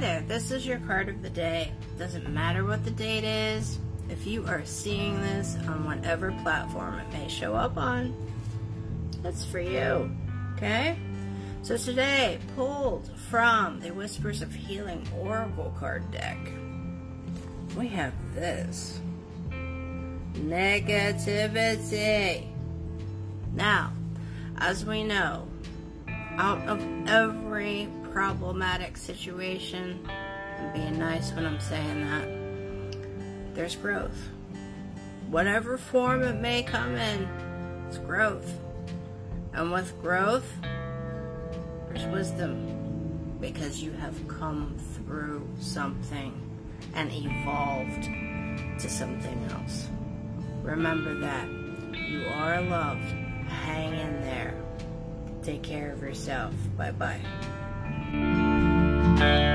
this is your card of the day. Doesn't matter what the date is. If you are seeing this on whatever platform it may show up on, that's for you. Okay? So today, pulled from the Whispers of Healing Oracle card deck, we have this negativity. Now, as we know, out of every problematic situation, I'm being nice when I'm saying that, there's growth. Whatever form it may come in, it's growth. And with growth, there's wisdom because you have come through something and evolved to something else. Remember that. You are loved. Hang in there. Take care of yourself. Bye bye. Thank you.